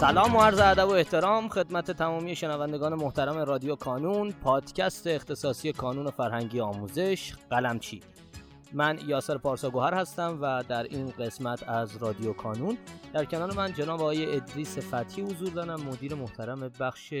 سلام و عرض ادب و احترام خدمت تمامی شنوندگان محترم رادیو کانون پادکست اختصاصی کانون فرهنگی آموزش قلمچی من یاسر پارساگوهر هستم و در این قسمت از رادیو کانون. در کنار من جناب آقای ادریس فتی حضور دارم مدیر محترم بخش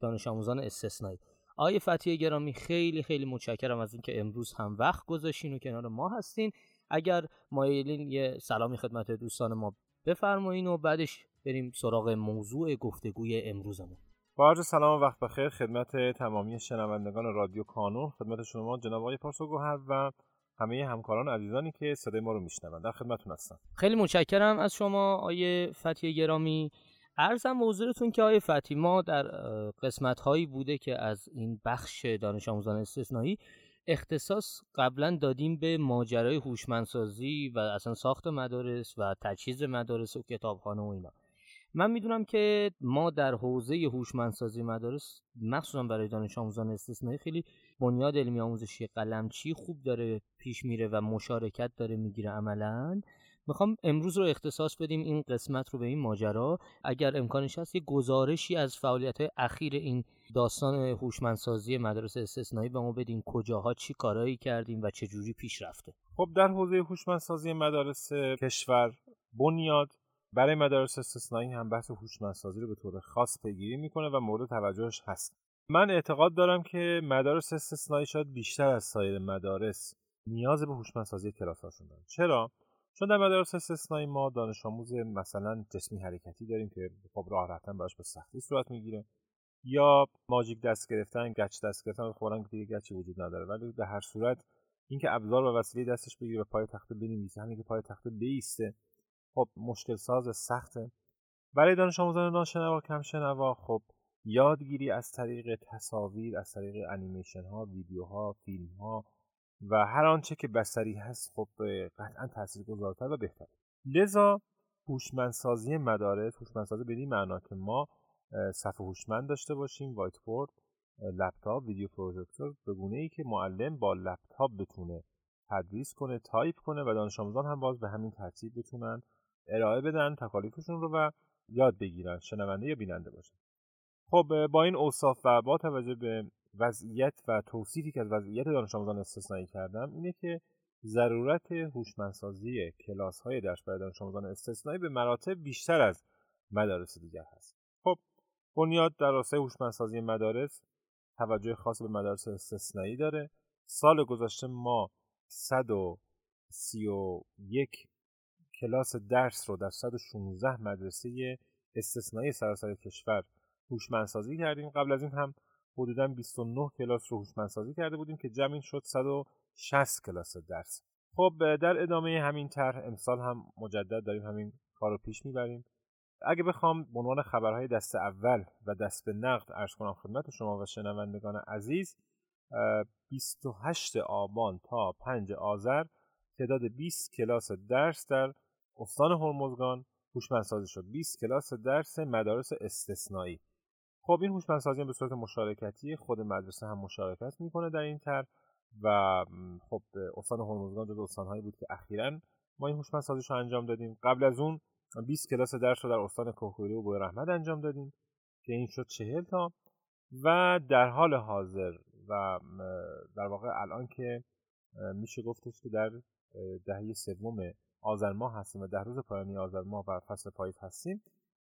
دانش آموزان استثنایی. آقای فتی گرامی خیلی خیلی متشکرم از اینکه امروز هم وقت گذاشتین و کنار ما هستین. اگر مایلین یه سلامی خدمت دوستان ما بفرمایین و بعدش بریم سراغ موضوع گفتگوی امروزمون. با عرض سلام و وقت بخیر خدمت تمامی شنوندگان رادیو کانون خدمت شما جناب آقای پارساگوهر و همه همکاران عزیزانی که صدای ما رو میشنوند. در خدمتتون هستم. خیلی متشکرم از شما آیه فتی گرامی. ارزم حضورتون که آیه فتی ما در قسمت هایی بوده که از این بخش دانش آموزان استثنایی اختصاص قبلا دادیم به ماجرای هوشمندسازی و اصلا ساخت مدارس و تجهیز مدارس و کتابخانه و اینا. من می‌دونم که ما در حوزه هوشمندسازی مدارس مخصوصا برای دانش آموزان استثنایی خیلی بنیاد علمی آموزشی قلمچی خوب داره پیش میره و مشارکت داره می‌گیره عملا. می‌خوام امروز رو اختصاص بدیم این قسمت رو به این ماجرا. اگر امکانش هست یه گزارشی از فعالیت اخیر این داستان هوشمندسازی مدارس استثنایی به ما بدین. کجاها چی کارایی کردیم و چه جوری پیش رفته. خب در حوزه هوشمندسازی مدارس کشور بنیاد برای مدارس استثنایی هم بحث هوشمندسازی رو به طور خاص پیگیری می‌کنه و مورد توجهش هست. من اعتقاد دارم که مدارس استثنایی شاید بیشتر از سایر مدارس نیاز به هوشمندسازی کلاس‌هاشون دارن. چرا؟ چون در مدارس استثنایی ما دانش آموز مثلا جسمی حرکتی داریم که خب راه رفتن براش به سختی صورت می‌گیره. یا ماژیک دست گرفتن گچ دست گرفتن فورا دیگه گچی وجود نداره. ولی در هر صورت اینکه ابزار و وسیله دستش بگیره و پای تخته بنویسه همین که پای تخته بیسته خب مشکل ساز سخته. برای دانش آموزان ناشنوا کم شنوا خب یادگیری از طریق تصاویر از طریق انیمیشن ها ویدیوها فیلم ها و هر آنچه که بسری هست خب قطعا تاثیرگذارتر و بهتر لذا هوشمندسازی مدارس هوشمندسازی به معنا که ما صفحه هوشمند داشته باشیم وایت بورد لپتاپ ویدیو پروژکتور به گونه ای که معلم با لپتاپ بتونه تدریس کنه تایپ کنه و دانش آموزان هم باز به همین ترتیب بتونن ارائه بدن تکالیفشون رو و یاد بگیرن شنونده یا بیننده باشن. خب با این اوصاف و با توجه به وضعیت و توصیفی که از وضعیت دانش آموزان استثنایی کردم اینه که ضرورت هوشمندسازی کلاس های درس برای دانش آموزان استثنایی به مراتب بیشتر از مدارس دیگر هست. خب بنیاد در راستای هوشمندسازی مدارس توجه خاص به مدارس استثنایی داره. سال گذشته ما 131 کلاس درس رو در 116 مدرسه استثنایی سراسر کشور هوشمندسازی کردیم. قبل از این هم حدودا 29 کلاس رو هوشمندسازی کرده بودیم که جمع شد 160 کلاس درس. خب در ادامه همین طرح امسال هم مجدد داریم همین کار رو پیش می‌بریم. اگه بخوام به عنوان خبرهای دست اول و دست به نقد ارز کنم خدمت شما و شنوندگان عزیز 28 آبان تا 5 آذر تعداد 20 کلاس درس در استان هرمزگان هوشمندسازی شد. 20 کلاس درس مدارس استثنایی. خب این هوشمندسازی به صورت مشارکتی خود مدرسه هم مشارکت می‌کنه در این طرح و خب استان هرمزگان جز استانهایی بود که اخیرا ما این هوشمندسازیش رو انجام دادیم. قبل از اون 20 کلاس درس رو در استان کوکوری و رحمت انجام دادیم که این شد 40 تا و در حال حاضر و در واقع الان که میشه گفتش که در دهه سوم آذر ماه هستیم و در روز پایانی آذر ماه و فصل پاییز هستیم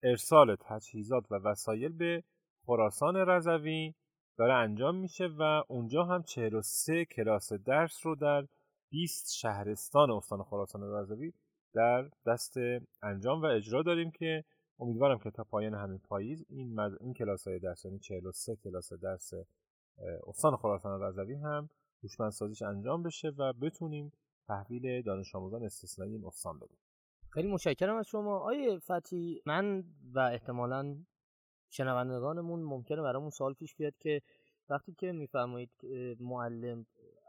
ارسال تجهیزات و وسایل به خراسان رضوی داره انجام میشه و اونجا هم 43 کلاس درس رو در 20 شهرستان استان خراسان رضوی در دست انجام و اجرا داریم که امیدوارم که تا پایان همین پاییز این مز... این کلاس های درس یعنی 43 کلاس درس استان خراسان رضوی هم هوشمندسازیش انجام بشه و بتونیم تحویل دانش آموزان استثنایی این استان بدیم. خیلی متشکرم از شما. آیه فتی من و احتمالا شنوندگانمون ممکنه برامون سوال پیش بیاد که وقتی که میفرمایید معلم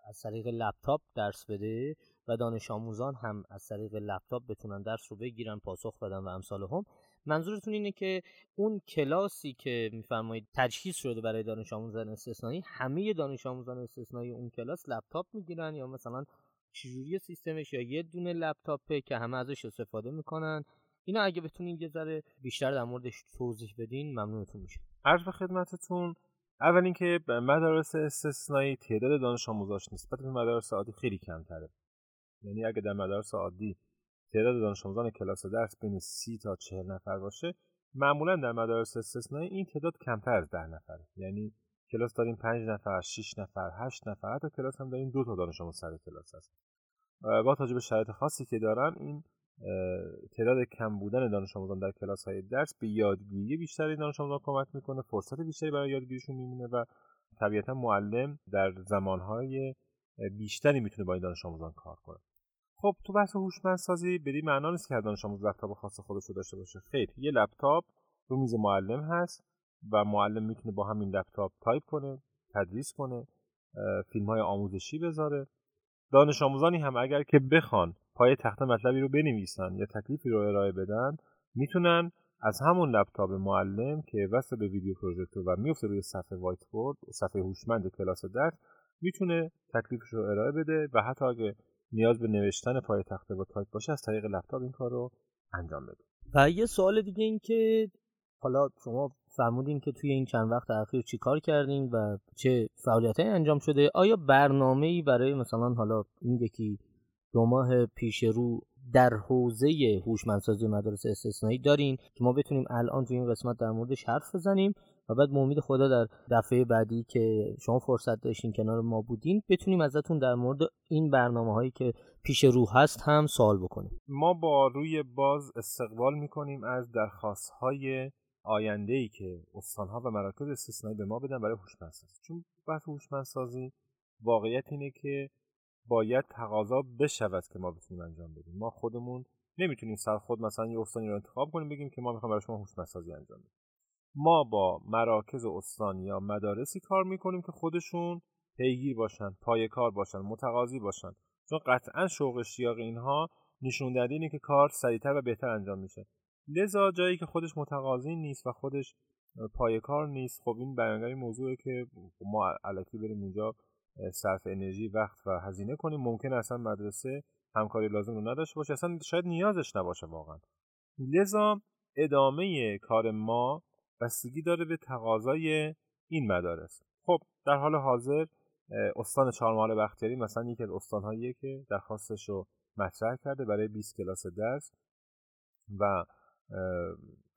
از طریق لپتاپ درس بده و دانش آموزان هم از طریق لپتاپ بتونن درس رو بگیرن پاسخ بدن و امثال هم منظورتون اینه که اون کلاسی که میفرمایید تجهیز شده برای دانش آموزان استثنایی همه دانش آموزان استثنایی اون کلاس لپتاپ می‌گیرن یا مثلا چجوری سیستمش یا یه دونه لپتاپه که همه ازش استفاده می‌کنن؟ اینا اگه بتونین یه ذره بیشتر در موردش توضیح بدین ممنونتون میشه عرض به خدمتتون اول اینکه مدارس استثنایی تعداد دانش آموزاش نسبت به مدارس عادی خیلی کمتره. یعنی اگه در مدارس عادی تعداد دانش آموزان کلاس درس بین 30 تا 40 نفر باشه معمولا در مدارس استثنایی این تعداد کمتر از 10 نفره. یعنی کلاس داریم 5 نفر 6 نفر 8 نفر حتی کلاس هم داریم دو تا دانش آموز سر کلاس هست با توجه به شرایط خاصی که دارن این تعداد کم بودن دانش آموزان در کلاس های درس به یادگیری بیشتری دانش آموزان کمک می‌کنه فرصت بیشتری برای یادگیریشون میمونه و طبیعتا معلم در زمانهای بیشتری می‌تونه با این دانش آموزان کار کنه. خب تو بحث هوشمندسازی بدین معنا نیست که دانش آموز لپتاپ خاص خودش رو داشته باشه. خیر یه لپتاپ رو میز معلم هست و معلم می‌تونه با همین لپتاپ تایپ کنه تدریس کنه فیلم های آموزشی بذاره. دانش آموزانی هم اگر که بخوان پای تخت مطلبی رو بنویسن یا تکلیفی رو ارائه بدن می‌تونن از همون لپتاپ معلم که وصل به ویدیو پروژکتور و میفته روی صفحه وایت بورد صفحه هوشمند کلاس درس می‌تونه تکلیفش رو ارائه بده و حتی اگه نیاز به نوشتن پای تخته با تایپ باشه از طریق لپتاپ این کار رو انجام بده. و یه سوال دیگه این که حالا شما فرمودین که توی این چند وقت اخیر چی کار کردین و چه فعالیت انجام شده آیا برنامه ای برای مثلا حالا این یکی دو ماه پیش رو در حوزه هوشمندسازی مدارس استثنایی دارین که ما بتونیم الان توی این قسمت در موردش حرف بزنیم و بعد امید خدا در دفعه بعدی که شما فرصت داشتین کنار ما بودین بتونیم ازتون در مورد این برنامه هایی که پیش رو هست هم سوال بکنیم. ما با روی باز استقبال می‌کنیم از درخواست های آینده ای که استانها و مراکز استثنایی به ما بدن برای هوشمندسازی. چون بحث هوشمندسازی واقعیت اینه که باید تقاضا بشود که ما بتونیم انجام بدیم. ما خودمون نمی‌تونیم سر خود مثلا یه استانی رو انتخاب کنیم بگیم که ما می‌خوایم برای شما هوشمندسازی انجام بدیم. ما با مراکز استانی یا مدارسی کار می‌کنیم که خودشون پیگیر باشن پای کار باشن متقاضی باشن. چون قطعا شوق اشتیاق اینها نشون داده اینه که کار سریعتر و بهتر انجام میشه. لذا جایی که خودش متقاضی نیست و خودش پای کار نیست خب این بیانگر موضوعه که ما علکی بریم اونجا صرف انرژی وقت و هزینه کنیم ممکن اصلا مدرسه همکاری لازم رو نداشته باشه. اصلا شاید نیازش نباشه واقعا. لذا ادامه کار ما بستگی داره به تقاضای این مدارس. خب در حال حاضر استان چهارمحال بختیاری مثلا یکی از استانهاییه که درخواستش رو مطرح کرده برای 20 کلاس درس و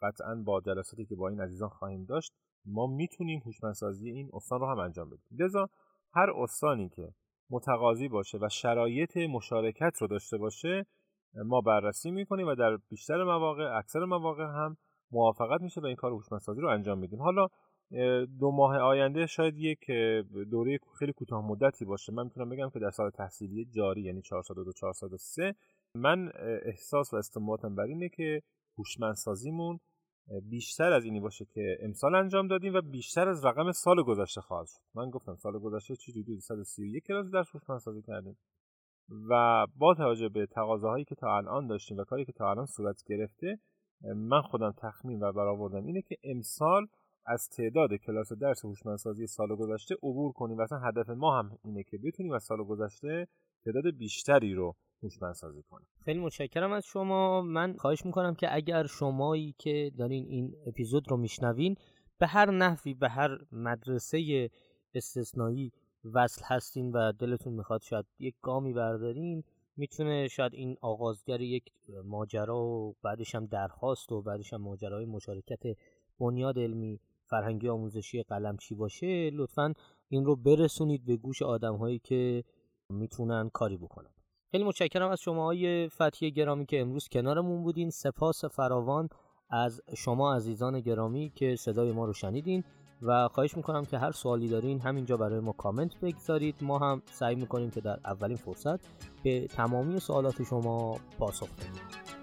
قطعا با جلساتی که با این عزیزان خواهیم داشت ما می‌تونیم هوشمندسازی این استان رو هم انجام بدیم. لذا هر استانی که متقاضی باشه و شرایط مشارکت رو داشته باشه ما بررسی می‌کنیم و در بیشتر مواقع اکثر مواقع هم موافقت میشه و این کار هوشمندسازی رو انجام میدیم. حالا دو ماه آینده شاید یک دوره خیلی کوتاه مدتی باشه. من می‌تونم بگم که در سال تحصیلی جاری یعنی 402 403 من احساس و استنباطم بر اینه که هوشمندسازیمون بیشتر از اینی باشه که امسال انجام دادیم و بیشتر از رقم سال گذشته خواهد شد. من گفتم سال گذشته چیزی 231 کلاس درس هوشمندسازی کردیم. و با توجه به تقاضاهایی که تا الان داشتیم و کاری که تا الان صورت گرفته من خودم تخمین و برآوردم اینه که امسال از تعداد کلاس درس هوشمندسازی سال گذشته عبور کنیم. و اصلا هدف ما هم اینه که بتونیم از سال گذشته تعداد بیشتری رو هوشمندسازی کنیم خیلی متشکرم از شما. من خواهش می‌کنم که اگر شمایی که دارین این اپیزود رو میشنوین به هر نحوی به هر مدرسه استثنایی وصل هستین و دلتون می‌خواد شاید یک گامی بردارین می‌تونه شاید این آغازگر یک ماجرا و بعدش هم درخواست و بعدش هم ماجرای مشارکت بنیاد علمی فرهنگی آموزشی قلمچی باشه لطفا این رو برسونید به گوش آدم هایی که می‌تونن کاری بکنن. خیلی متشکرم از شما های فتیه گرامی که امروز کنارمون بودین. سپاس فراوان از شما عزیزان گرامی که صدای ما رو شنیدین و خواهش می‌کنم که هر سوالی دارین همینجا برای ما کامنت بگذارید. ما هم سعی می‌کنیم که در اولین فرصت به تمامی سوالات شما پاسخ بدیم.